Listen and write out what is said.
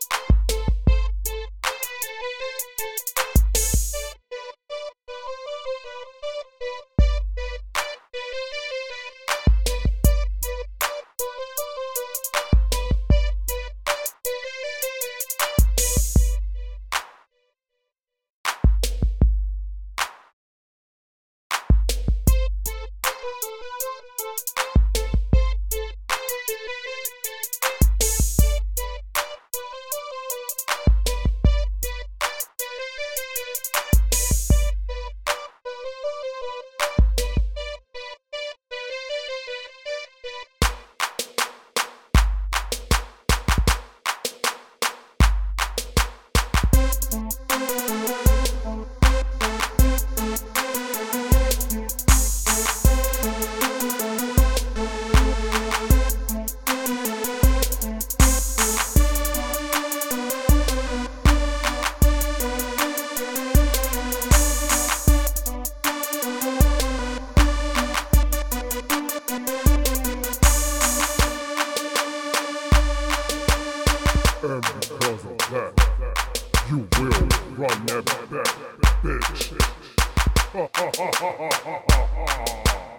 you And because of that, you will run that back, bitch.